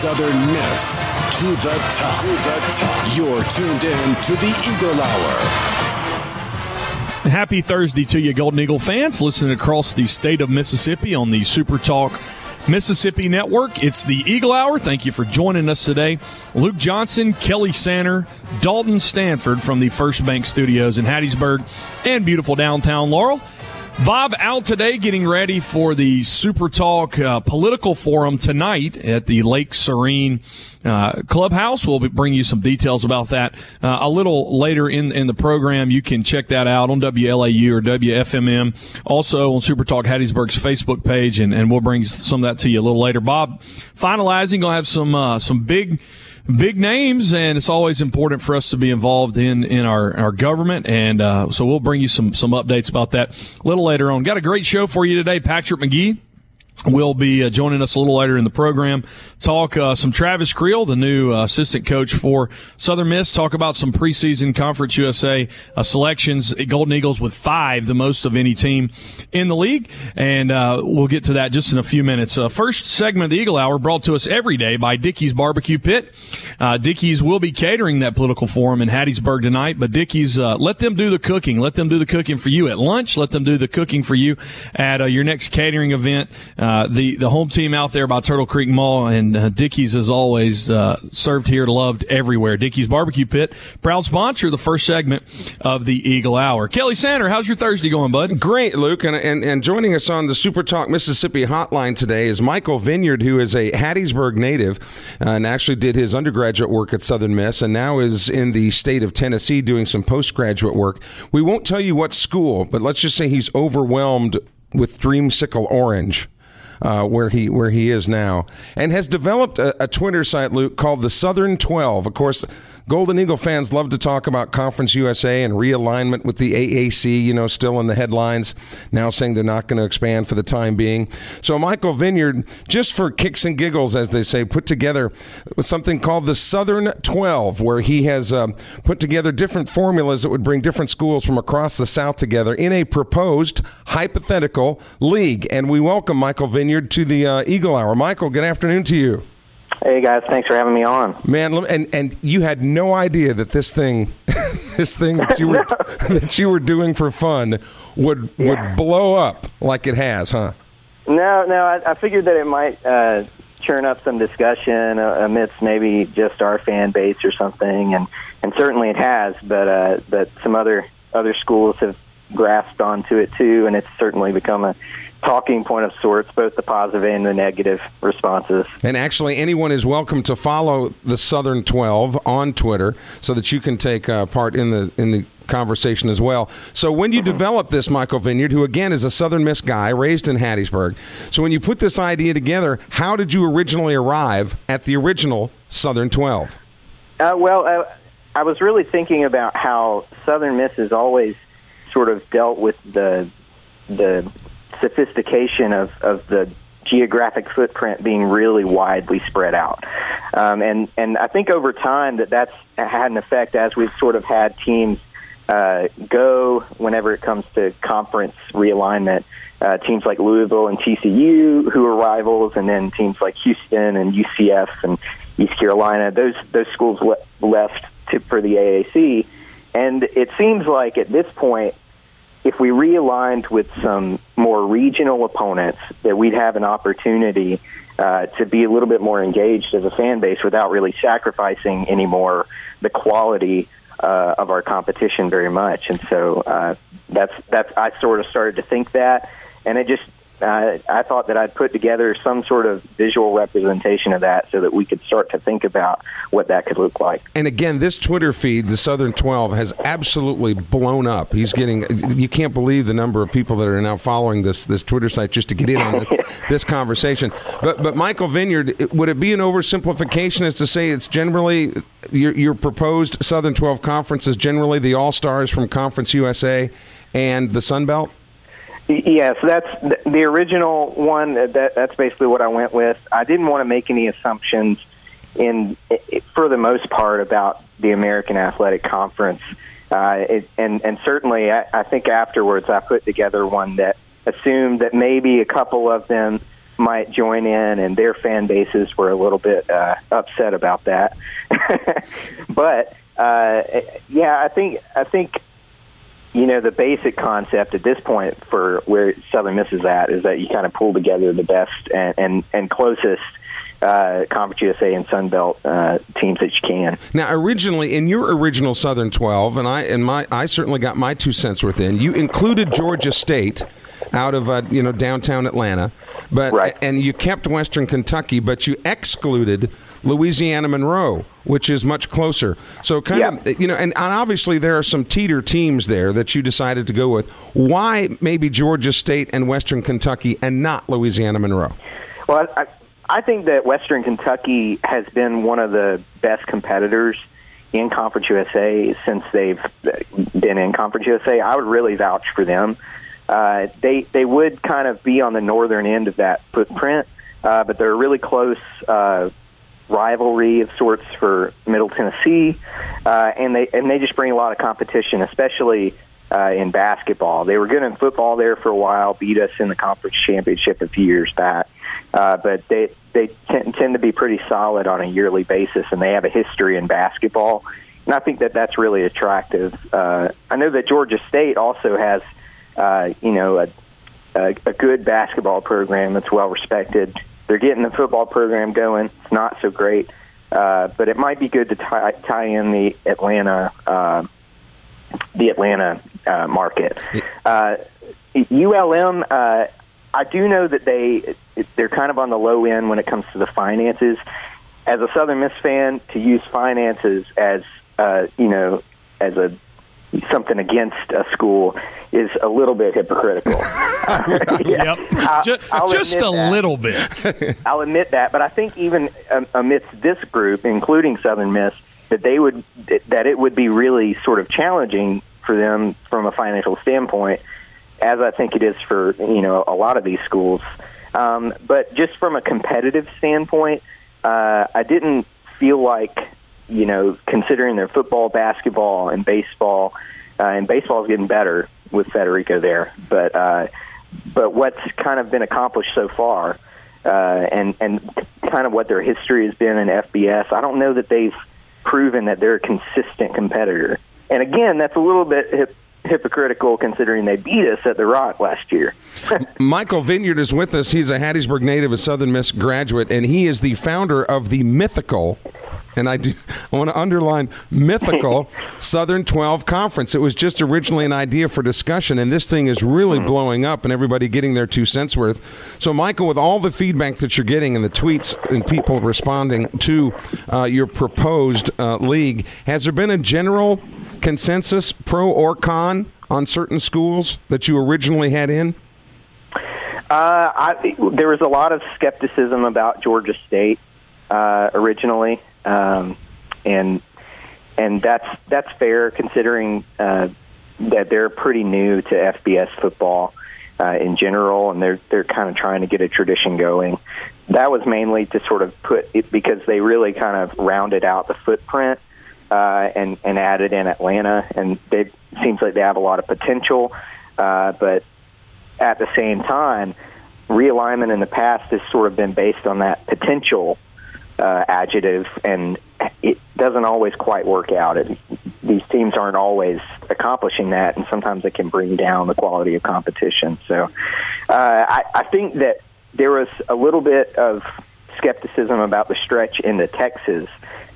Southern Miss to the top. To the top. You're tuned in to the Eagle Hour. Happy Thursday to you, Golden Eagle fans, listening across the state of Mississippi on the Super Talk Mississippi Network. It's the Eagle Hour. Thank you for joining us today. Luke Johnson, Kelly Sander, Dalton Stanford from the First Bank Studios in Hattiesburg and beautiful downtown Laurel. Bob out today getting ready for the Super Talk uh, political forum tonight at the Lake Serene uh, Clubhouse. We'll bring you some details about that uh, a little later in, in the program. You can check that out on WLAU or WFMM. Also on Super Talk Hattiesburg's Facebook page, and, and we'll bring some of that to you a little later. Bob, finalizing, gonna have some uh, some big big names, and it's always important for us to be involved in in our, our government. And uh, so we'll bring you some some updates about that a little later on. Got a great show for you today. Patrick McGee will be uh, joining us a little later in the program. Talk uh, some Travis Creel, the new uh, assistant coach for Southern Miss. Talk about some preseason Conference USA uh, selections. Golden Eagles with five, the most of any team in the league, and uh, we'll get to that just in a few minutes. Uh, first segment of the Eagle Hour brought to us every day by Dickey's Barbecue Pit. Dickey's will be catering that political forum in Hattiesburg tonight, but Dickey's let them do the cooking. Let them do the cooking for you at lunch. Let them do the cooking for you at your next catering event. Uh, the the home team out there by Turtle Creek Mall and uh, Dickey's is always uh, served here, loved everywhere. Dickey's Barbecue Pit, proud sponsor the first segment of the Eagle Hour. Kelly Sander, how's your Thursday going, bud? Great, Luke, and and, and joining us on the Super Talk Mississippi Hotline today is Michael Vineyard, who is a Hattiesburg native and actually did his undergraduate work at Southern Miss, and now is in the state of Tennessee doing some postgraduate work. We won't tell you what school, but let's just say he's overwhelmed with Dreamsicle Orange uh, where he where he is now, and has developed a, a Twitter site, Luke, called the Southern Twelve. Of course, Golden Eagle fans love to talk about Conference USA and realignment with the AAC, you know, still in the headlines, now saying they're not going to expand for the time being. So, Michael Vineyard, just for kicks and giggles, as they say, put together something called the Southern 12, where he has um, put together different formulas that would bring different schools from across the South together in a proposed hypothetical league. And we welcome Michael Vineyard to the uh, Eagle Hour. Michael, good afternoon to you. Hey guys, thanks for having me on. Man, and and you had no idea that this thing, this thing that you were no. that you were doing for fun would yeah. would blow up like it has, huh? No, no. I, I figured that it might uh, churn up some discussion uh, amidst maybe just our fan base or something, and and certainly it has. But uh, but some other other schools have grasped onto it too, and it's certainly become a talking point of sorts, both the positive and the negative responses. And actually, anyone is welcome to follow the Southern Twelve on Twitter, so that you can take uh, part in the in the conversation as well. So when you develop this, Michael Vineyard, who again is a Southern Miss guy, raised in Hattiesburg, so when you put this idea together, how did you originally arrive at the original Southern Twelve? Uh, well, uh, I was really thinking about how Southern Miss has always sort of dealt with the the sophistication of, of the geographic footprint being really widely spread out. Um, and, and I think over time that that's had an effect as we've sort of had teams uh, go whenever it comes to conference realignment. Uh, teams like Louisville and TCU, who are rivals, and then teams like Houston and UCF and East Carolina. Those those schools le- left to, for the AAC, and it seems like at this point if we realigned with some more regional opponents, that we'd have an opportunity uh, to be a little bit more engaged as a fan base without really sacrificing any more the quality uh, of our competition very much. And so uh, that's that's I sort of started to think that, and it just uh, I thought that I'd put together some sort of visual representation of that so that we could start to think about what that could look like. And again, this Twitter feed, the Southern 12, has absolutely blown up. He's getting, you can't believe the number of people that are now following this, this Twitter site just to get in on this, this conversation. But, but Michael Vineyard, would it be an oversimplification as to say it's generally your, your proposed Southern 12 conference is generally the All Stars from Conference USA and the Sun Belt? Yes, that's the original one. That that's basically what I went with. I didn't want to make any assumptions in, for the most part, about the American Athletic Conference. Uh, it, and and certainly, I, I think afterwards, I put together one that assumed that maybe a couple of them might join in, and their fan bases were a little bit uh, upset about that. but uh, yeah, I think I think you know, the basic concept at this point for where Southern Miss is at is that you kind of pull together the best and and, and closest uh, Conference USA and Sun Belt uh, teams that you can. Now, originally in your original Southern Twelve, and I and my I certainly got my two cents worth in. You included Georgia State out of uh, you know downtown Atlanta, but right. and you kept Western Kentucky, but you excluded Louisiana Monroe, which is much closer. So kind yeah. of you know, and, and, obviously there are some teeter teams there that you decided to go with. Why maybe Georgia State and Western Kentucky and not Louisiana Monroe? Well, I, I think that Western Kentucky has been one of the best competitors in Conference USA since they've been in Conference USA. I would really vouch for them. Uh, they they would kind of be on the northern end of that footprint, uh, but they're a really close uh, rivalry of sorts for Middle Tennessee, uh, and they and they just bring a lot of competition, especially uh, in basketball. They were good in football there for a while, beat us in the conference championship a few years back, uh, but they they tend, tend to be pretty solid on a yearly basis, and they have a history in basketball. And I think that that's really attractive. Uh, I know that Georgia State also has, uh, you know, a, a, a good basketball program that's well respected. They're getting the football program going. It's not so great, uh, but it might be good to tie, tie in the Atlanta uh, the Atlanta uh, market. Uh, ULM, uh, I do know that they they're kind of on the low end when it comes to the finances. As a Southern Miss fan, to use finances as uh, you know as a something against a school is a little bit hypocritical. yep. I'll, just, just a that. little bit. I'll admit that, but I think even um, amidst this group, including Southern Miss, that they would that it would be really sort of challenging for them from a financial standpoint, as I think it is for you know a lot of these schools. Um, but just from a competitive standpoint, uh, I didn't feel like you know, considering their football, basketball, and baseball, uh, and baseball is getting better with Federico there. But uh, but what's kind of been accomplished so far, uh, and and kind of what their history has been in FBS, I don't know that they've proven that they're a consistent competitor. And again, that's a little bit hypocritical considering they beat us at the Rock last year. Michael Vineyard is with us. He's a Hattiesburg native, a Southern Miss graduate, and he is the founder of the mythical and I do I want to underline mythical Southern 12 Conference. It was just originally an idea for discussion, and this thing is really mm. blowing up, and everybody getting their two cents worth. So, Michael, with all the feedback that you're getting and the tweets and people responding to uh, your proposed uh, league, has there been a general consensus, pro or con, on certain schools that you originally had in? Uh, I, there was a lot of skepticism about Georgia State uh, originally um, and and that's that's fair considering uh, that they're pretty new to FBS football uh, in general, and they're they're kind of trying to get a tradition going. That was mainly to sort of put it because they really kind of rounded out the footprint uh, and and added in Atlanta, and it seems like they have a lot of potential, uh, but at the same time, realignment in the past has sort of been based on that potential uh, adjective, and it doesn't always quite work out. It, these teams aren't always accomplishing that, and sometimes it can bring down the quality of competition. So, uh, I, I think that there was a little bit of skepticism about the stretch into Texas,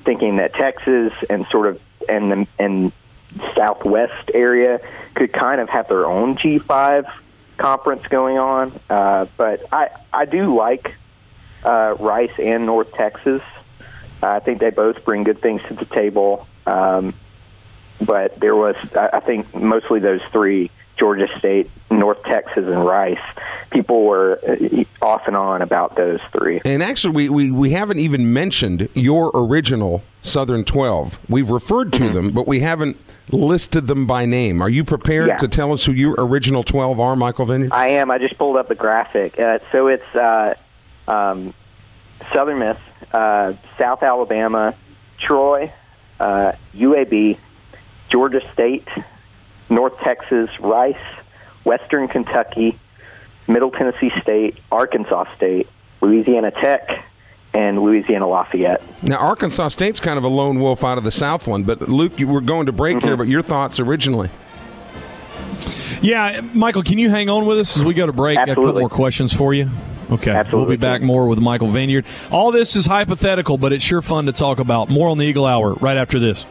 thinking that Texas and sort of and the and Southwest area could kind of have their own G5 conference going on. Uh, but I I do like uh, Rice and North Texas. I think they both bring good things to the table. Um, but there was, I think, mostly those three Georgia State, North Texas, and Rice. People were uh, off and on about those three. And actually, we, we, we haven't even mentioned your original Southern 12. We've referred to mm-hmm. them, but we haven't listed them by name. Are you prepared yeah. to tell us who your original 12 are, Michael Vineyard? I am. I just pulled up the graphic. Uh, so it's uh, um, Southern Miss, uh, South Alabama, Troy, UAB, uh, Georgia State, North Texas, Rice, Western Kentucky, Middle Tennessee State, Arkansas State, Louisiana Tech, and Louisiana Lafayette. Now, Arkansas State's kind of a lone wolf out of the Southland, but Luke, you were going to break mm-hmm. here, but your thoughts originally. Yeah, Michael, can you hang on with us as we go to break? Absolutely. Got a couple more questions for you. Okay, Absolutely. we'll be back more with Michael Vineyard. All this is hypothetical, but it's sure fun to talk about. More on the Eagle Hour right after this.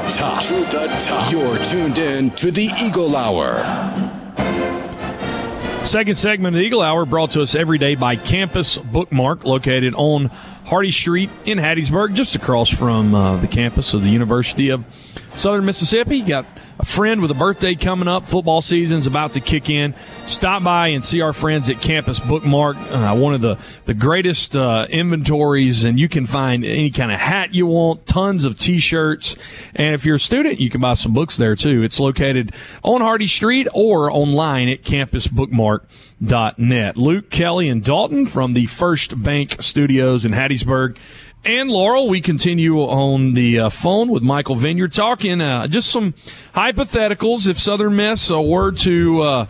The top. To the top. You're tuned in to the Eagle Hour. Second segment of the Eagle Hour brought to us every day by Campus Bookmark, located on Hardy Street in Hattiesburg, just across from uh, the campus of the University of Southern Mississippi. Got a friend with a birthday coming up. Football season's about to kick in. Stop by and see our friends at Campus Bookmark. Uh, one of the, the greatest uh, inventories, and you can find any kind of hat you want, tons of t shirts. And if you're a student, you can buy some books there too. It's located on Hardy Street or online at campusbookmark.net. Luke, Kelly, and Dalton from the First Bank Studios in Hattiesburg and Laurel, we continue on the uh, phone with Michael Vineyard talking uh, just some hypotheticals. If Southern Miss uh, were to uh,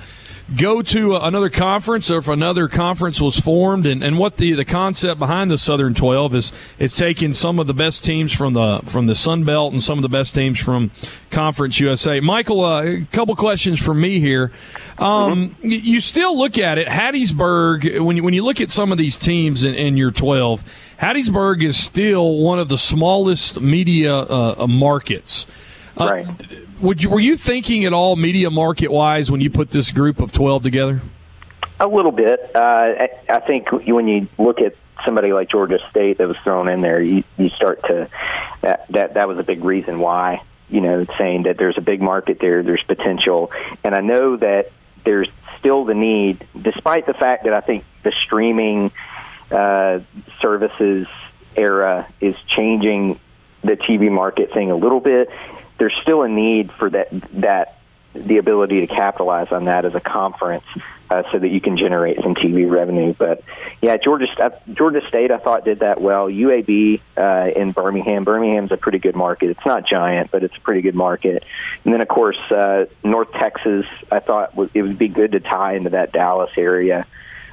go to another conference or if another conference was formed and, and what the, the concept behind the Southern 12 is is taking some of the best teams from the from the Sun Belt and some of the best teams from Conference USA. Michael, uh, a couple questions from me here. Um, mm-hmm. You still look at it, Hattiesburg, when you, when you look at some of these teams in, in your 12, Hattiesburg is still one of the smallest media uh, markets. Uh, right. Would you were you thinking at all media market wise when you put this group of twelve together? A little bit. Uh, I, think when you look at somebody like Georgia State that was thrown in there, you, you start to that, that that was a big reason why. You know, saying that there's a big market there, there's potential, and I know that there's still the need, despite the fact that I think the streaming uh, services era is changing the TV market thing a little bit there's still a need for that that the ability to capitalize on that as a conference uh, so that you can generate some TV revenue. But yeah, Georgia Georgia State I thought did that well. UAB uh, in Birmingham. Birmingham's a pretty good market. It's not giant, but it's a pretty good market. And then of course uh, North Texas I thought it would be good to tie into that Dallas area.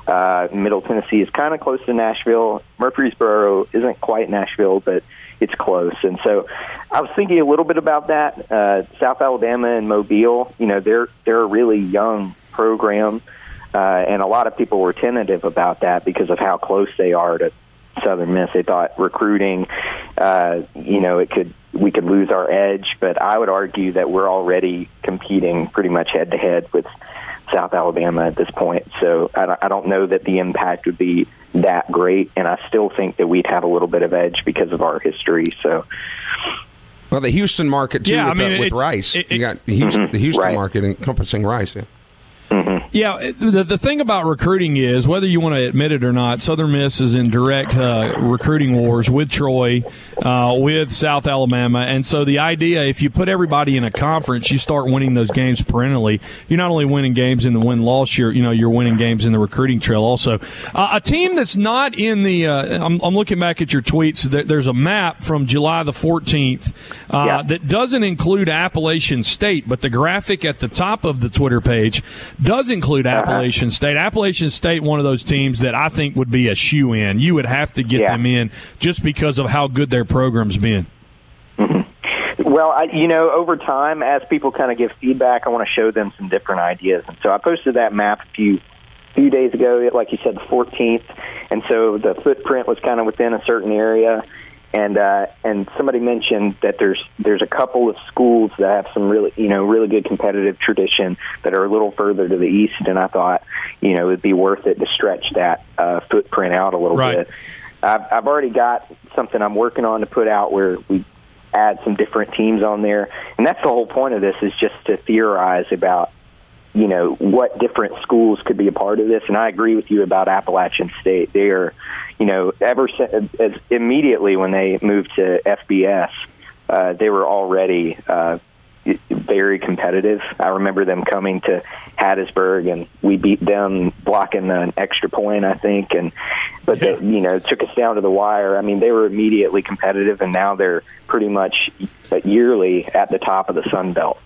Uh, Middle Tennessee is kind of close to Nashville. Murfreesboro isn't quite Nashville, but it's close. And so I was thinking a little bit about that. Uh, South Alabama and Mobile, you know, they're they're a really young program, uh, and a lot of people were tentative about that because of how close they are to Southern Miss. They thought recruiting, uh, you know, it could we could lose our edge, but I would argue that we're already competing pretty much head to head with South Alabama at this point. So I don't know that the impact would be that great, and I still think that we'd have a little bit of edge because of our history. So. Well, the Houston market too, yeah, with, I mean, uh, with Rice. It, you got Houston, mm-hmm, the Houston right. market encompassing Rice. Yeah. Yeah, the, the thing about recruiting is whether you want to admit it or not, Southern Miss is in direct uh, recruiting wars with Troy, uh, with South Alabama, and so the idea if you put everybody in a conference, you start winning those games perennially. You're not only winning games in the win loss, you're you know you're winning games in the recruiting trail also. Uh, a team that's not in the uh, I'm, I'm, looking back at your tweets. There's a map from July the 14th uh, yeah. that doesn't include Appalachian State, but the graphic at the top of the Twitter page does include uh-huh. Appalachian State. Appalachian State, one of those teams that I think would be a shoe in. You would have to get yeah. them in just because of how good their program's been. Mm-hmm. Well, I, you know, over time, as people kind of give feedback, I want to show them some different ideas. And so I posted that map a few few days ago, like you said, the 14th, and so the footprint was kind of within a certain area and uh, and somebody mentioned that there's there's a couple of schools that have some really you know really good competitive tradition that are a little further to the east, and I thought you know it'd be worth it to stretch that uh, footprint out a little right. bit. I've, I've already got something I'm working on to put out where we add some different teams on there, and that's the whole point of this is just to theorize about you know what different schools could be a part of this. And i agree with you about appalachian state. They are you know ever since as immediately when they moved to fbs uh, they were already uh, very competitive. I remember them coming to hattiesburg and we beat them blocking an extra point i think. And but yeah. they, you know took us down to the wire. I mean they were immediately competitive and now they're pretty much yearly at the top of the sun belt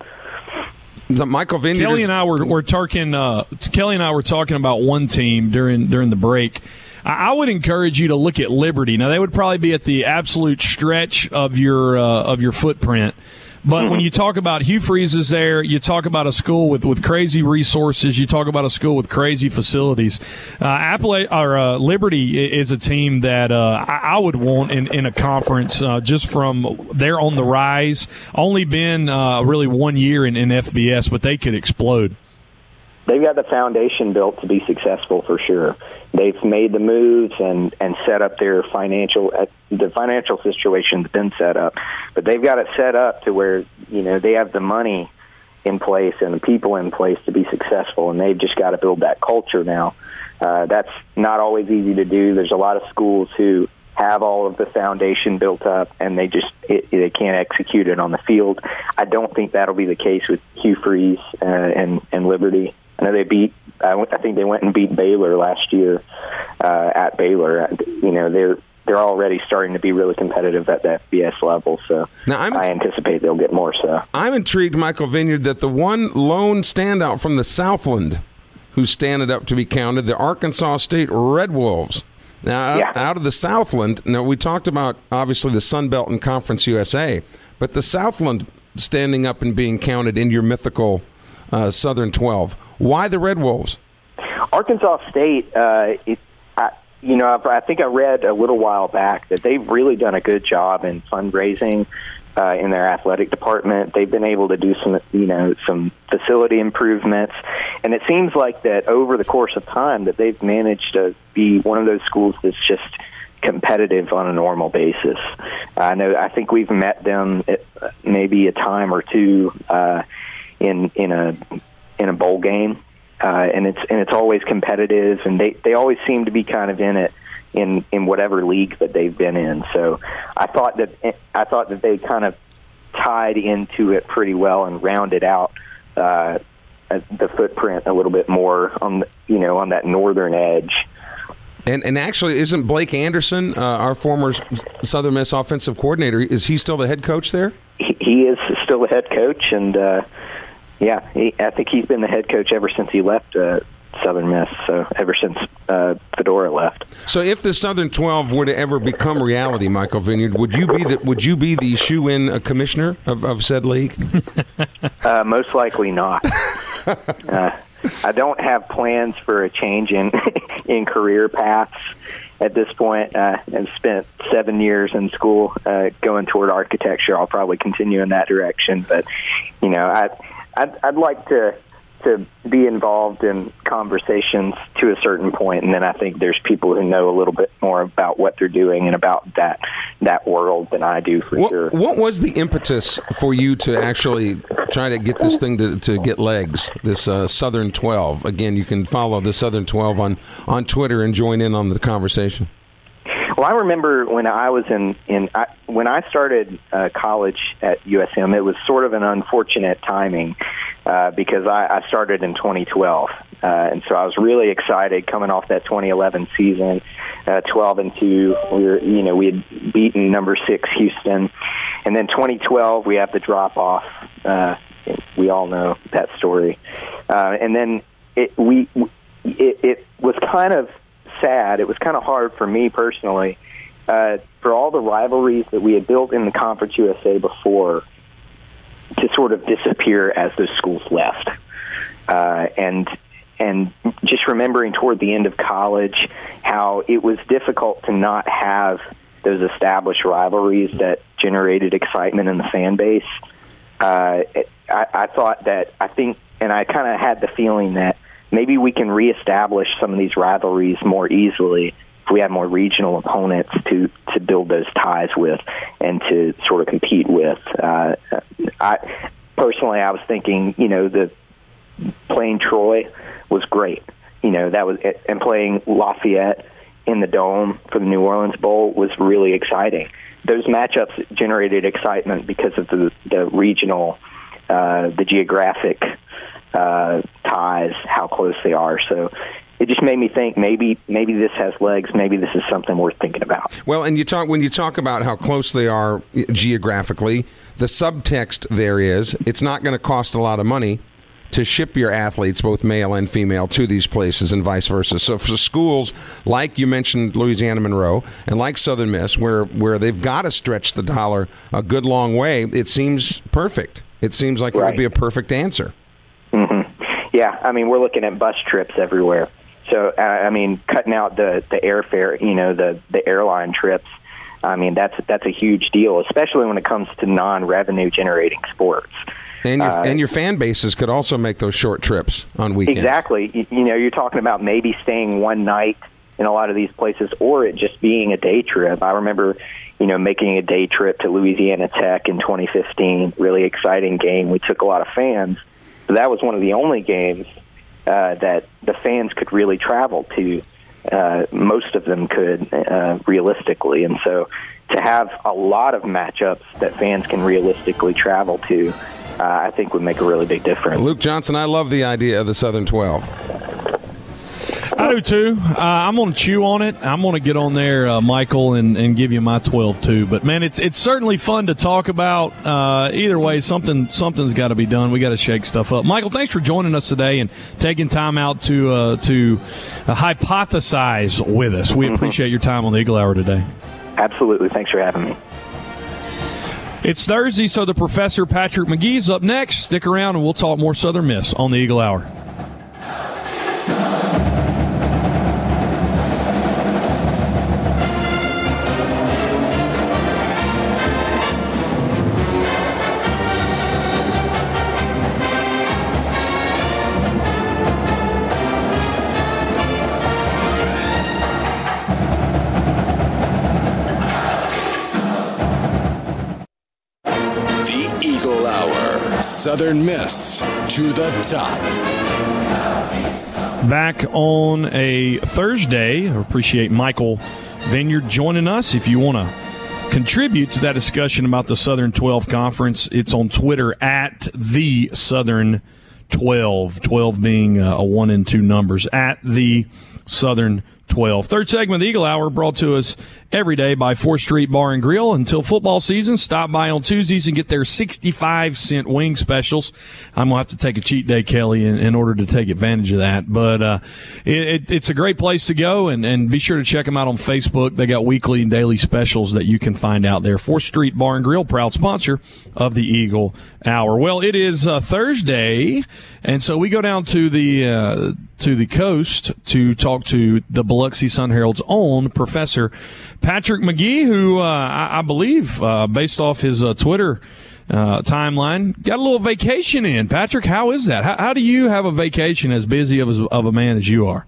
Michael Vineyard. Kelly and I were, were talking. Uh, Kelly and I were talking about one team during during the break. I, I would encourage you to look at Liberty. Now they would probably be at the absolute stretch of your uh, of your footprint. But when you talk about Hugh Freeze is there, you talk about a school with, with crazy resources. You talk about a school with crazy facilities. Uh, Appala- or uh, Liberty is a team that uh, I, I, would want in, in a conference uh, just from they're on the rise. Only been uh, really one year in, in FBS, but they could explode they've got the foundation built to be successful for sure. They've made the moves and and set up their financial uh, the financial situation's been set up, but they've got it set up to where you know they have the money in place and the people in place to be successful, and they've just got to build that culture now. Uh, that's not always easy to do. There's a lot of schools who have all of the foundation built up and they just it, they can't execute it on the field. I don't think that'll be the case with Hugh Freeze uh, and and Liberty. I know they beat. I, I think they went and beat Baylor last year uh, at Baylor. You know they're they're already starting to be really competitive at the FBS level. So now I'm, I anticipate they'll get more. So I'm intrigued, Michael Vineyard, that the one lone standout from the Southland who's standing up to be counted, the Arkansas State Red Wolves. Now, yeah. out of the Southland, now we talked about obviously the Sun Belt and Conference USA, but the Southland standing up and being counted in your mythical uh, Southern 12. Why the Red Wolves? Arkansas State, uh, it, I, you know, I, I think I read a little while back that they've really done a good job in fundraising uh, in their athletic department. They've been able to do some, you know, some facility improvements, and it seems like that over the course of time that they've managed to be one of those schools that's just competitive on a normal basis. I know. I think we've met them at maybe a time or two uh, in in a in a bowl game, uh, and it's and it's always competitive, and they they always seem to be kind of in it in in whatever league that they've been in. So I thought that I thought that they kind of tied into it pretty well and rounded out uh, the footprint a little bit more on you know on that northern edge. And and actually, isn't Blake Anderson, uh, our former Southern Miss offensive coordinator, is he still the head coach there? He, he is still the head coach, and uh, yeah, he, I think he's been the head coach ever since he left uh, Southern Miss. So ever since uh, Fedora left. So if the Southern Twelve were to ever become reality, Michael Vineyard, would you be the would you be the shoe in uh, commissioner of, of said league? uh, most likely not. uh, I don't have plans for a change in in career paths at this point. Uh, I've spent seven years in school uh, going toward architecture. I'll probably continue in that direction, but you know, I I'd, I'd like to to be involved in conversations to a certain point, and then I think there's people who know a little bit more about what they're doing and about that that world than I do for what, sure. What was the impetus for you to actually try to get this thing to, to get legs? This uh, Southern Twelve. Again, you can follow the Southern Twelve on on Twitter and join in on the conversation. Well, I remember when I was in in I, when I started uh, college at USM. It was sort of an unfortunate timing uh, because I, I started in 2012, uh, and so I was really excited coming off that 2011 season, uh, 12 and two. We were, you know, we had beaten number six Houston, and then 2012 we have the drop off. Uh, we all know that story, uh, and then it, we it, it was kind of sad. It was kind of hard for me personally uh, for all the rivalries that we had built in the Conference USA before to sort of disappear as those schools left. Uh, and and just remembering toward the end of college how it was difficult to not have those established rivalries that generated excitement in the fan base. Uh, I, I thought that I think, and I kind of had the feeling that maybe we can reestablish some of these rivalries more easily if we have more regional opponents to to build those ties with and to sort of compete with. Uh, I personally, I was thinking, you know, the playing Troy was great. You know, that was and playing Lafayette in the dome for the New Orleans Bowl was really exciting. Those matchups generated excitement because of the the regional, uh, the geographic uh, ties, how close they are. So it just made me think maybe maybe this has legs. Maybe this is something worth thinking about. Well, and you talk when you talk about how close they are geographically, the subtext there is it's not going to cost a lot of money to ship your athletes, both male and female, to these places and vice versa. So for schools like you mentioned Louisiana Monroe and like Southern Miss, where where they've got to stretch the dollar a good long way, it seems perfect. It seems like Right. it would be a perfect answer. Yeah, I mean we're looking at bus trips everywhere. So uh, I mean cutting out the the airfare, you know, the the airline trips. I mean that's that's a huge deal, especially when it comes to non-revenue generating sports. And your, Uh, and your fan bases could also make those short trips on weekends. Exactly. You, you know, you're talking about maybe staying one night in a lot of these places, or it just being a day trip. I remember, you know, making a day trip to Louisiana Tech in 2015. Really exciting game. We took a lot of fans. But that was one of the only games uh, that the fans could really travel to. Uh, most of them could uh, realistically, and so to have a lot of matchups that fans can realistically travel to, uh, I think would make a really big difference. Luke Johnson, I love the idea of the Southern 12. I do too. Uh, I'm going to chew on it. I'm going to get on there, uh, Michael, and, and give you my 12 too. But man, it's it's certainly fun to talk about. Uh, either way, something something's got to be done. We got to shake stuff up. Michael, thanks for joining us today and taking time out to uh, to uh, hypothesize with us. We appreciate your time on the Eagle Hour today. Absolutely. Thanks for having me. It's Thursday, so the professor Patrick McGee's up next. Stick around, and we'll talk more Southern Miss on the Eagle Hour. Southern Miss to the top. back on a Thursday. I appreciate Michael Vineyard joining us. If you want to contribute to that discussion about the Southern 12 Conference, it's on Twitter at the Southern 12. 12 being uh, a one and two numbers at the Southern 12. Third segment of the Eagle Hour brought to us every day by 4th Street Bar and Grill. Until football season, stop by on Tuesdays and get their 65 cent wing specials. I'm going to have to take a cheat day, Kelly, in, in order to take advantage of that. But uh, it, it, it's a great place to go, and, and be sure to check them out on Facebook. They got weekly and daily specials that you can find out there. 4th Street Bar and Grill, proud sponsor of the Eagle Hour. Well, it is uh, Thursday, and so we go down to the uh, to the coast to talk to the Biloxi Sun Herald's own Professor Patrick McGee, who uh, I, I believe, uh, based off his uh, Twitter uh, timeline. Got a little vacation in. Patrick, how is that? How, how do you have a vacation as busy of, of a man as you are?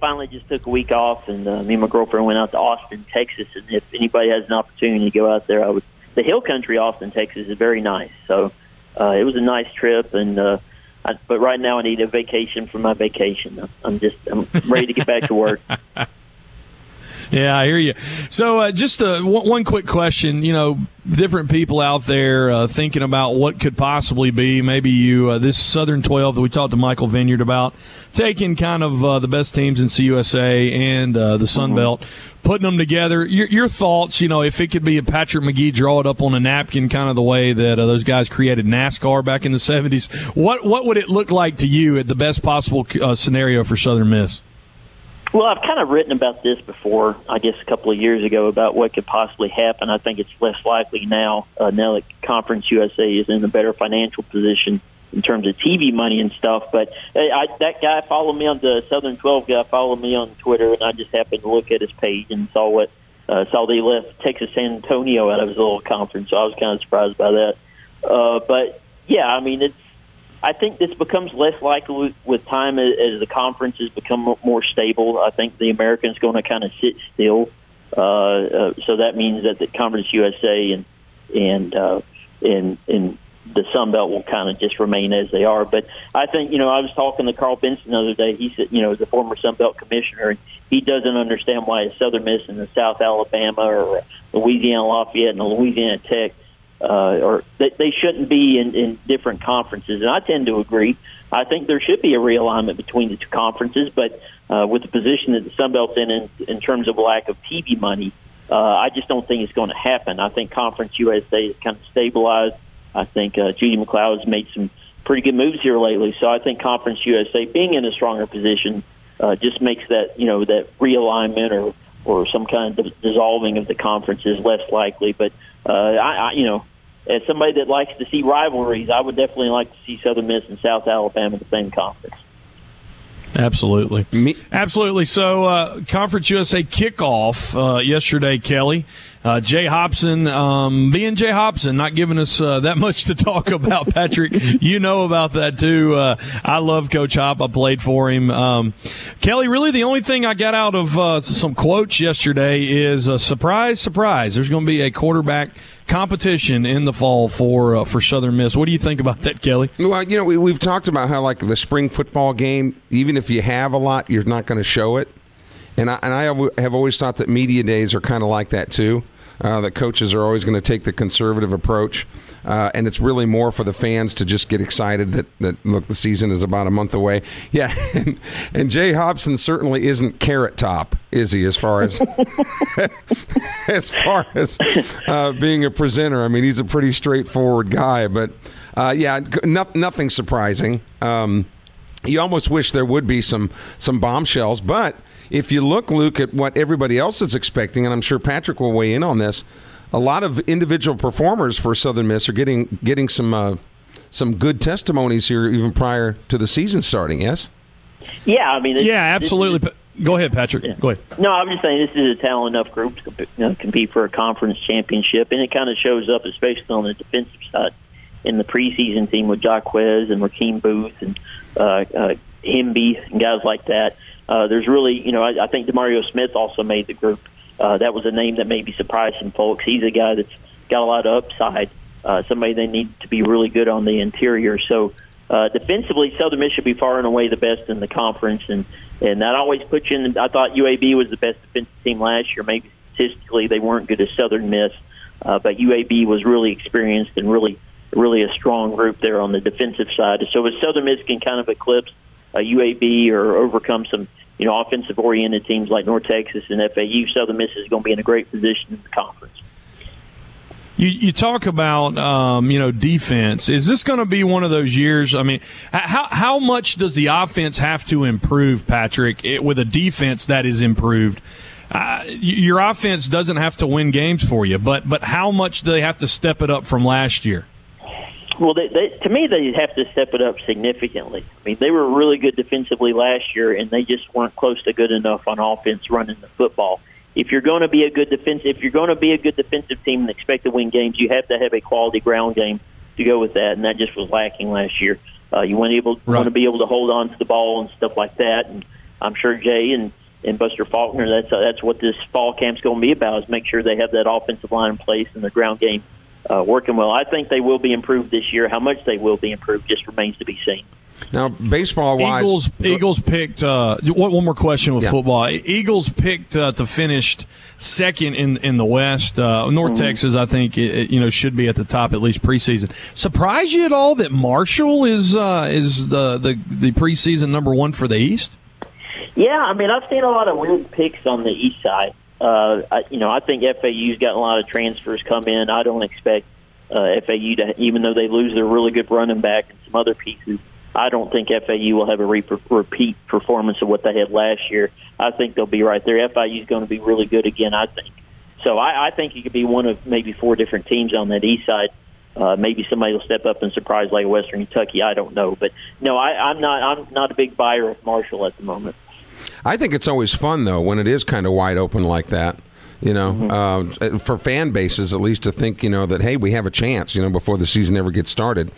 Finally, just took a week off, and uh, me and my girlfriend went out to Austin, Texas. And if anybody has an opportunity to go out there, I would. The Hill Country, Austin, Texas, is very nice. So uh, it was a nice trip, and But right now I need a vacation from my vacation. I'm just I'm ready to get back to work. Yeah, I hear you. So, uh, just uh, one quick question. You know, different people out there uh, thinking about what could possibly be. Maybe you, uh, this Southern 12 that we talked to Michael Vineyard about, taking kind of uh, the best teams in CUSA and uh, the Sun mm-hmm. Belt, putting them together. Your, your, thoughts, you know, if it could be a Patrick McGee draw it up on a napkin, kind of the way that those guys created NASCAR back in the 70s. What, what would it look like to you at the best possible scenario for Southern Miss? Well, I've kind of written about this before, I guess a couple of years ago, about what could possibly happen. I think it's less likely now, uh, now that Conference USA is in a better financial position in terms of TV money and stuff. But hey, I, that guy followed me on the Southern 12 guy, followed me on Twitter, and I just happened to look at his page and saw what uh, saw they left Texas San Antonio out of his little conference. So I was kind of surprised by that. Uh, but yeah, I mean, it's I think this becomes less likely with time as, as the conferences become more stable. I think the Americans going to kind of sit still. Uh, uh, so that means that the Conference USA and and uh, and and the Sun Belt will kind of just remain as they are. But I think you know I was talking to Karl Benson the other day. He said you know as a former Sun Belt commissioner, and he doesn't understand why a Southern Miss and the South Alabama or Louisiana Lafayette and the Louisiana Tech uh, or they, they shouldn't be in, in different conferences. And I tend to agree. I think there should be a realignment between the two conferences, but uh, with the position that the Sun Belt's in, in in terms of lack of TV money, uh, I just don't think it's going to happen. I think Conference USA is kind of stabilized. I think uh, Judy MacLeod has made some pretty good moves here lately. So I think Conference USA being in a stronger position uh, just makes that you know that realignment or or some kind of dissolving of the conference is less likely. But uh, I, I, you know, as somebody that likes to see rivalries, I would definitely like to see Southern Miss and South Alabama in the same conference. Absolutely, Me- absolutely. So, uh, Conference USA kickoff uh, yesterday, Kelly. Uh, Jay Hopson, um, being Jay Hopson, not giving us uh, that much to talk about. Patrick, you know about that too. Uh, I love Coach Hop. I played for him. Um, Kelly, really, the only thing I got out of uh, some quotes yesterday is a surprise, surprise. There's going to be a quarterback competition in the fall for uh, for Southern Miss. What do you think about that, Kelly? Well, you know, we, have talked about how like the spring football game, even if you have a lot, you're not going to show it. And I, and I have always thought that media days are kind of like that too. Uh, that coaches are always going to take the conservative approach, uh, and it's really more for the fans to just get excited that, that look the season is about a month away. Yeah, and, and Jay Hopson certainly isn't carrot top, is he? As far as as far as uh, being a presenter, I mean he's a pretty straightforward guy, but uh, yeah, no, nothing surprising. Um, you almost wish there would be some some bombshells, but if you look, Luke, at what everybody else is expecting, and I'm sure Patrick will weigh in on this, a lot of individual performers for Southern Miss are getting getting some uh, some good testimonies here, even prior to the season starting. Yes. Yeah, I mean, yeah, absolutely. Is, Go ahead, Patrick. Yeah. Go ahead. No, I'm just saying this is a talent enough group to compete, you know, compete for a conference championship, and it kind of shows up, especially on the defensive side, in the preseason team with Jaquez and Rakeem Booth and uh, uh, Hemby and guys like that. Uh, there's really, you know, I, I think Demario Smith also made the group. Uh, that was a name that maybe surprised some folks. He's a guy that's got a lot of upside. Uh, somebody they need to be really good on the interior. So uh, defensively, Southern Miss should be far and away the best in the conference, and and that always puts you in. I thought UAB was the best defensive team last year. Maybe statistically they weren't good as Southern Miss, uh, but UAB was really experienced and really really a strong group there on the defensive side. So if Southern Miss can kind of eclipse a UAB or overcome some you know offensive oriented teams like North Texas and FAU, Southern Miss is going to be in a great position in the conference. You, you talk about um, you know defense. Is this going to be one of those years? I mean, how how much does the offense have to improve, Patrick, it, with a defense that is improved? Uh, your offense doesn't have to win games for you, but but how much do they have to step it up from last year? Well, they, they, to me, they have to step it up significantly. I mean, they were really good defensively last year, and they just weren't close to good enough on offense running the football. if you're going to be a good defense, if you're going to be a good defensive team and expect to win games, you have to have a quality ground game to go with that, and that just was lacking last year. Uh, you want able right. want to be able to hold on to the ball and stuff like that, and I'm sure Jay and and Buster Faulkner. That's uh, that's what this fall camp's going to be about is make sure they have that offensive line in place and the ground game uh, working well. I think they will be improved this year. How much they will be improved just remains to be seen. Now, baseball wise, Eagles, Eagles picked. Uh, one, one more question with yeah. football. Eagles picked uh, to finish second in in the West. Uh, North mm-hmm. Texas, I think, it, you know, should be at the top at least preseason. Surprise you at all that Marshall is uh, is the, the the preseason number one for the East? Yeah, I mean, I've seen a lot of weird picks on the East side. Uh, I, you know, I think FAU's got a lot of transfers come in. I don't expect uh, FAU to, even though they lose their really good running back and some other pieces. I don't think FAU will have a re- repeat performance of what they had last year. I think they'll be right there. FIU is going to be really good again. I think. So I, I think it could be one of maybe four different teams on that east side. Uh, maybe somebody will step up and surprise like Western Kentucky. I don't know, but no, I, I'm not. I'm not a big buyer of Marshall at the moment. I think it's always fun though when it is kind of wide open like that. You know, mm-hmm. uh, for fan bases at least to think you know that hey we have a chance you know before the season ever gets started,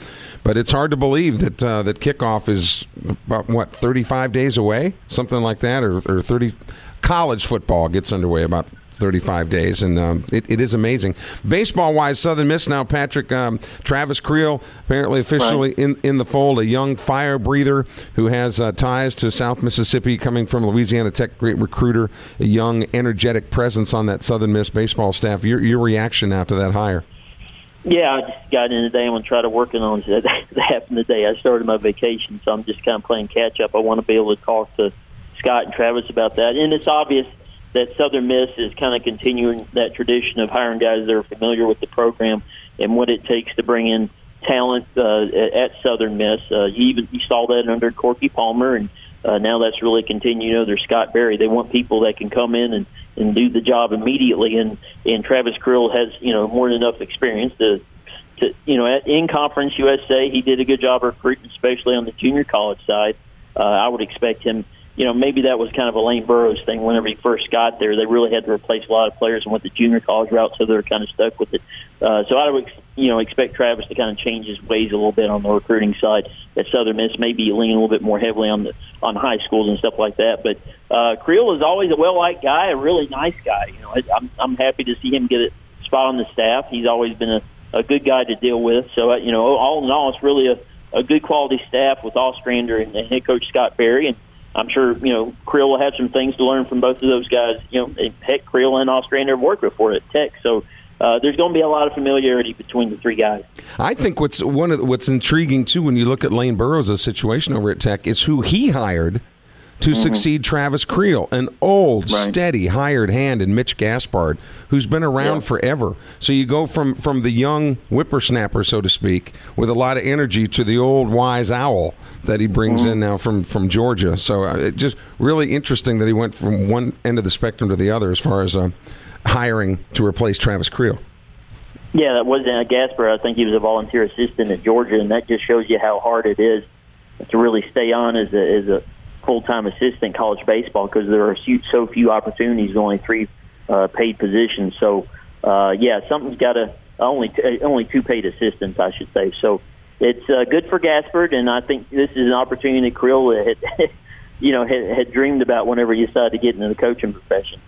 but it's hard to believe that uh, that kickoff is about what thirty five days away, something like that, or, or thirty. College football gets underway about 35 days, and um, it, it is amazing. Baseball wise, Southern Miss now, Patrick um, Travis Creel, apparently officially right. in, in the fold, a young fire breather who has uh, ties to South Mississippi, coming from Louisiana Tech, great recruiter, a young, energetic presence on that Southern Miss baseball staff. Your, your reaction after that hire? Yeah, I just got in today. I'm going to try to working on it. That happened today. I started my vacation, so I'm just kind of playing catch up. I want to be able to talk to Scott and Travis about that. And it's obvious that Southern Miss is kind of continuing that tradition of hiring guys that are familiar with the program and what it takes to bring in talent uh, at Southern Miss. Uh, you even you saw that under Corky Palmer, and uh, now that's really know, there's Scott Berry. They want people that can come in and and do the job immediately. And and Travis Creel has you know more than enough experience to. To, you know, at in Conference USA, he did a good job recruiting, especially on the junior college side. Uh, I would expect him you know, maybe that was kind of a Lane Burroughs thing whenever he first got there. They really had to replace a lot of players and went the junior college route, so they're kind of stuck with it. Uh, so I would, you know, expect Travis to kind of change his ways a little bit on the recruiting side at Southern Miss, maybe lean a little bit more heavily on the on high schools and stuff like that. But uh, Creel is always a well-liked guy, a really nice guy. You know, I'm I'm happy to see him get a spot on the staff. He's always been a, a good guy to deal with. So uh, you know, all in all, it's really a, a good quality staff with Ostrander and, and head coach Scott Berry and I'm sure you know Creel will have some things to learn from both of those guys. You know, heck, Creel and Ostrander have worked before at Tech, so uh, there's going to be a lot of familiarity between the three guys. I think what's one of what's intriguing too when you look at Lane Burroughs' situation over at Tech is who he hired to mm-hmm. succeed Travis Creel, an old, right. steady, hired hand in Mitch Gaspard, who's been around yeah. forever. So you go from from the young whippersnapper, so to speak, with a lot of energy, to the old wise owl that he brings mm-hmm. in now from from Georgia. So uh, it just really interesting that he went from one end of the spectrum to the other as far as uh, hiring to replace Travis Creel. Yeah, that wasn't a Gaspard. I think he was a volunteer assistant at Georgia, and that just shows you how hard it is to really stay on as a, as a full time assistant college baseball because there are so few opportunities, only three uh, paid positions. So uh, yeah, something's got to only t- only two paid assistants, I should say. So it's uh, good for Gaspard, and I think this is an opportunity Creel had, you know, had, had dreamed about whenever he decided to get into the coaching profession.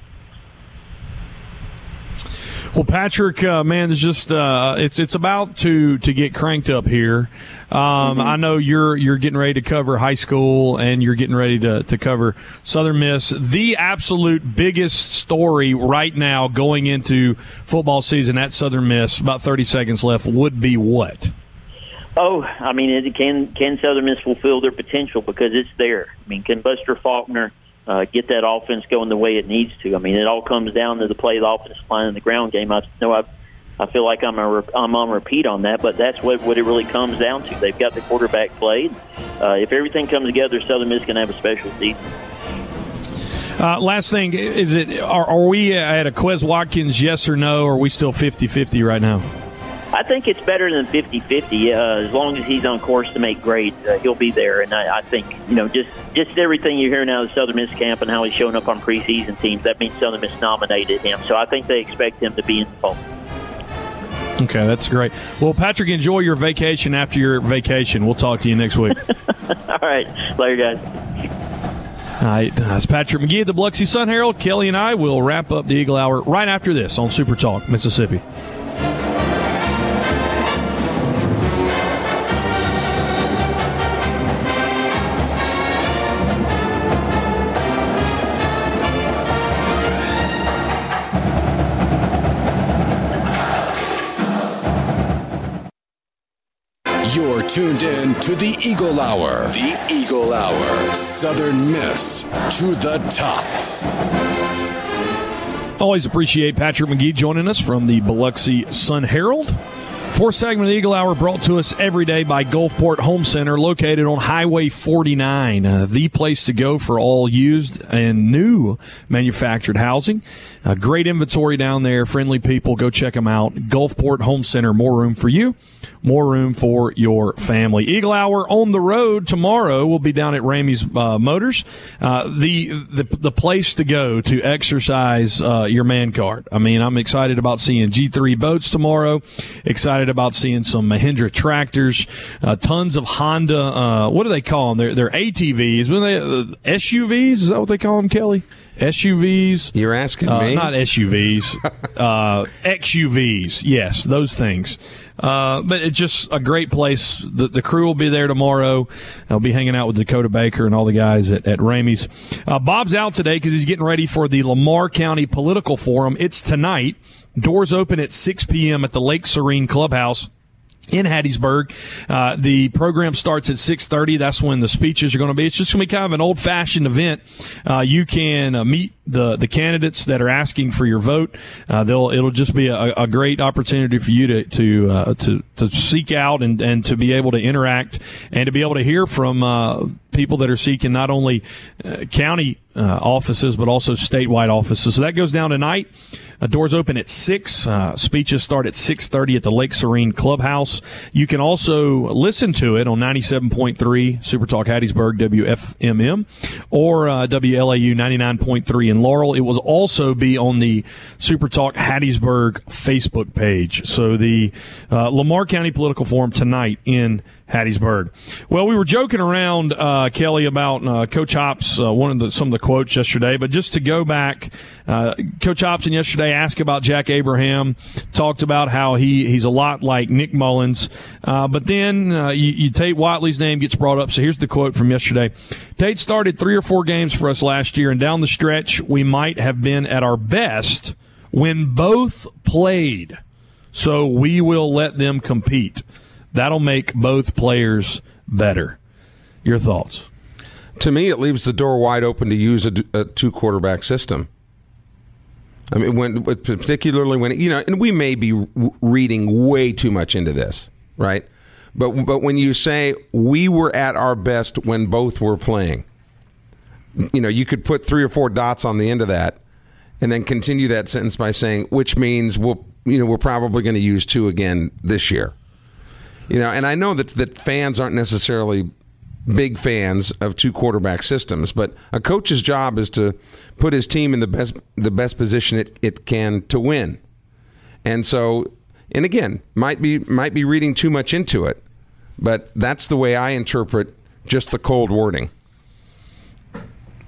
Well, Patrick, uh, man, it's just uh, it's it's about to to get cranked up here. Um, mm-hmm. I know you're you're getting ready to cover high school and you're getting ready to to cover Southern Miss. The absolute biggest story right now going into football season at Southern Miss, about 30 seconds left, would be what? Oh, I mean, it, can can Southern Miss fulfill their potential because it's there. I mean, can Buster Faulkner uh, get that offense going the way it needs to. I mean, it all comes down to the play the offensive line in the ground game. I know I, I feel like I'm a, I'm on repeat on that, but that's what what it really comes down to. They've got the quarterback played. Uh, if everything comes together, Southern Miss can have a special season. Uh, last thing is it are, are we at a Quez Watkins yes or no? Or are we still 50-50 right now? I think it's better than 50-50. Uh, as long as he's on course to make grades, uh, he'll be there. And I, I think you know just just everything you hear now of Southern Miss camp and how he's showing up on preseason teams. That means Southern Miss nominated him. So I think they expect him to be in the fall. Okay, that's great. Well, Patrick, enjoy your vacation after your vacation. We'll talk to you next week. All right. Later, guys. All right. That's Patrick McGee of the Biloxi Sun Herald. Kelly and I will wrap up the Eagle Hour right after this on Super Talk, Mississippi. Tuned in to the Eagle Hour. The Eagle Hour. Southern Miss to the top. Always appreciate Patrick McGee joining us from the Biloxi Sun Herald. Fourth segment of the Eagle Hour brought to us every day by Gulfport Home Center, located on Highway 49, uh, the place to go for all used and new manufactured housing. Uh, great inventory down there, friendly people. Go check them out. Gulfport Home Center, more room for you, more room for your family. Eagle Hour on the road tomorrow. We'll be down at Ramey's uh, Motors, uh, the, the the place to go to exercise uh, your man card. I mean, I'm excited about seeing G3 boats tomorrow. Excited about seeing some Mahindra tractors, uh, tons of Honda. Uh, what do they call them? They're they're ATVs. When they SUVs? Is that what they call them, Kelly? SUVs. You're asking Uh, me? not SUVs, uh, XUVs. Yes, those things. Uh, but it's just a great place. The, the crew will be there tomorrow. I'll be hanging out with Dakota Baker and all the guys at, at Ramey's. Uh, Bob's out today because he's getting ready for the Lamar County Political Forum. It's tonight. Doors open at 6 p.m. at the Lake Serene Clubhouse in Hattiesburg. Uh, the program starts at 6.30. That's when the speeches are going to be. It's just going to be kind of an old-fashioned event. Uh, you can uh, meet the, the candidates that are asking for your vote. Uh, they'll, it'll just be a, a great opportunity for you to, to, uh, to, to seek out and, and to be able to interact and to be able to hear from, uh, people that are seeking not only uh, county uh, offices but also statewide offices. So that goes down tonight. Uh, doors open at six. Uh, speeches start at six thirty at the Lake Serene Clubhouse. You can also listen to it on ninety seven point three Super Talk Hattiesburg WFMM or uh, WLAU ninety nine point three in Laurel. It will also be on the Super Talk Hattiesburg Facebook page. So the uh, Lamar County Political Forum tonight in Hattiesburg. Well, we were joking around, uh, Kelly, about uh, Coach Hops, uh, one of the, some of the quotes yesterday. But just to go back, uh, Coach Hopson yesterday asked about Jack Abraham, talked about how he, he's a lot like Nick Mullens. Uh, but then uh, you, you, Tate Whatley's name gets brought up. So here's the quote from yesterday. Tate started three or four games for us last year, and down the stretch, we might have been at our best when both played. So we will let them compete. That'll make both players better. Your thoughts? To me, it leaves the door wide open to use a, a two quarterback system. I mean, when particularly when you know, and we may be reading way too much into this, right? But but when you say we were at our best when both were playing, you know, you could put three or four dots on the end of that, and then continue that sentence by saying, which means we'll you know we're probably going to use two again this year. You know, and I know that that fans aren't necessarily big fans of two quarterback systems, but a coach's job is to put his team in the best the best position it, it can to win. And so, and again, might be might be reading too much into it, but that's the way I interpret just the cold wording.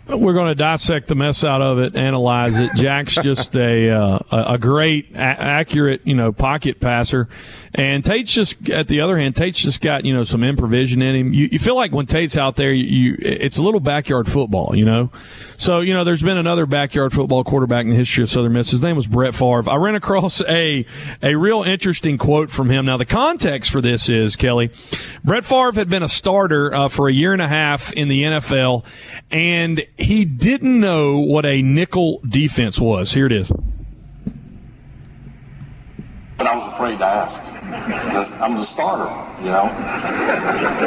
We're going to dissect the mess out of it, analyze it. Jack's just a uh, a great, a- accurate, you know, pocket passer, and Tate's just at the other hand, Tate's just got you know some improvisation in him. You, you feel like when Tate's out there, you, you it's a little backyard football, you know. So you know, there's been another backyard football quarterback in the history of Southern Miss. His name was Brett Favre. I ran across a a real interesting quote from him. Now the context for this is Kelly, Brett Favre had been a starter uh, for a year and a half in the NFL, and he didn't know what a nickel defense was. Here it is. But I was afraid to ask. I'm the starter, you know.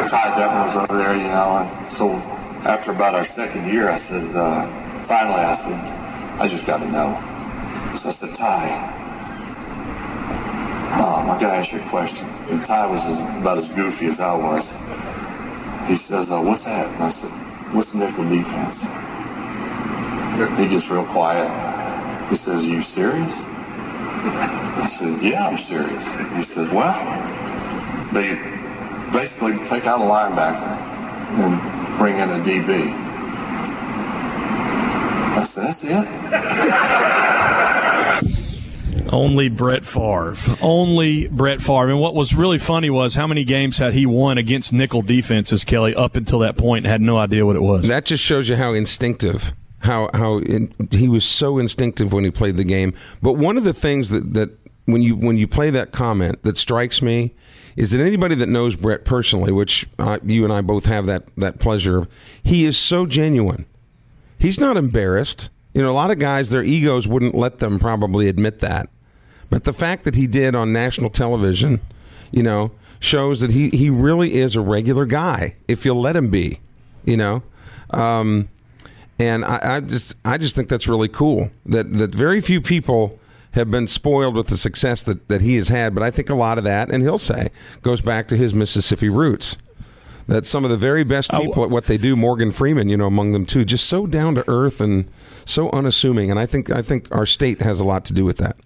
Ty Detmer was over there, you know, and so after about our second year, I said, uh, finally, I said, I just got to know. So I said, Ty, um, I got to ask you a question. And Ty was as, about as goofy as I was. He says, uh, what's that? And I said, what's nickel defense? He gets real quiet. He says, are you serious? I said, yeah, I'm serious. He said, well, they basically take out a linebacker and bring in a DB. I said, that's it. Only Brett Favre. Only Brett Favre. And what was really funny was how many games had he won against nickel defenses, Kelly, up until that point and had no idea what it was. That just shows you how instinctive how how in, he was so instinctive when he played the game. But one of the things that, that when you when you play that comment that strikes me is that anybody that knows Brett personally, which uh, you and I both have that that pleasure, he is so genuine. He's not embarrassed. You know, a lot of guys, their egos wouldn't let them probably admit that. But the fact that he did on national television, you know, shows that he, he really is a regular guy if you'll let him be, you know. Um, and I, I, just I just think that's really cool that that very few people have been spoiled with the success that, that he has had. But I think a lot of that, and he'll say, goes back to his Mississippi roots. That some of the very best people at what they do, Morgan Freeman, you know, among them too, just so down to earth and so unassuming. And I think I think our state has a lot to do with that.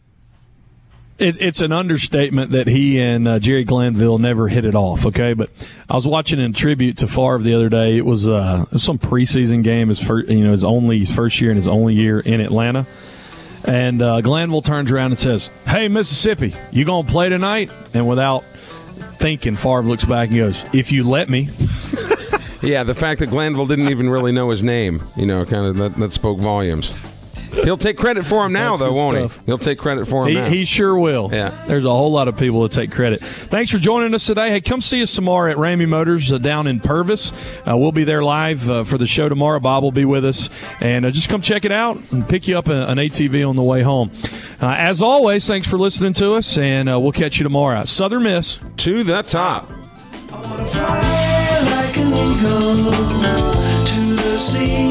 It, it's an understatement that he and uh, Jerry Glanville never hit it off. Okay, but I was watching in tribute to Favre the other day. It was, uh, some preseason game. His first, you know, his only his first year and his only year in Atlanta. And uh, Glanville turns around and says, "Hey, Mississippi, you gonna play tonight?" And without thinking, Favre looks back and goes, "If you let me." yeah, the fact that Glanville didn't even really know his name, you know, kind of that, that spoke volumes. He'll take credit for him now, though, won't stuff. he? He'll take credit for him he, now. He sure will. Yeah. There's a whole lot of people that take credit. Thanks for joining us today. Hey, come see us tomorrow at Ramey Motors uh, down in Purvis. Uh, we'll be there live uh, for the show tomorrow. Bob will be with us. And uh, just come check it out and pick you up a, an ATV on the way home. Uh, as always, thanks for listening to us, and uh, we'll catch you tomorrow. Southern Miss. To the top. A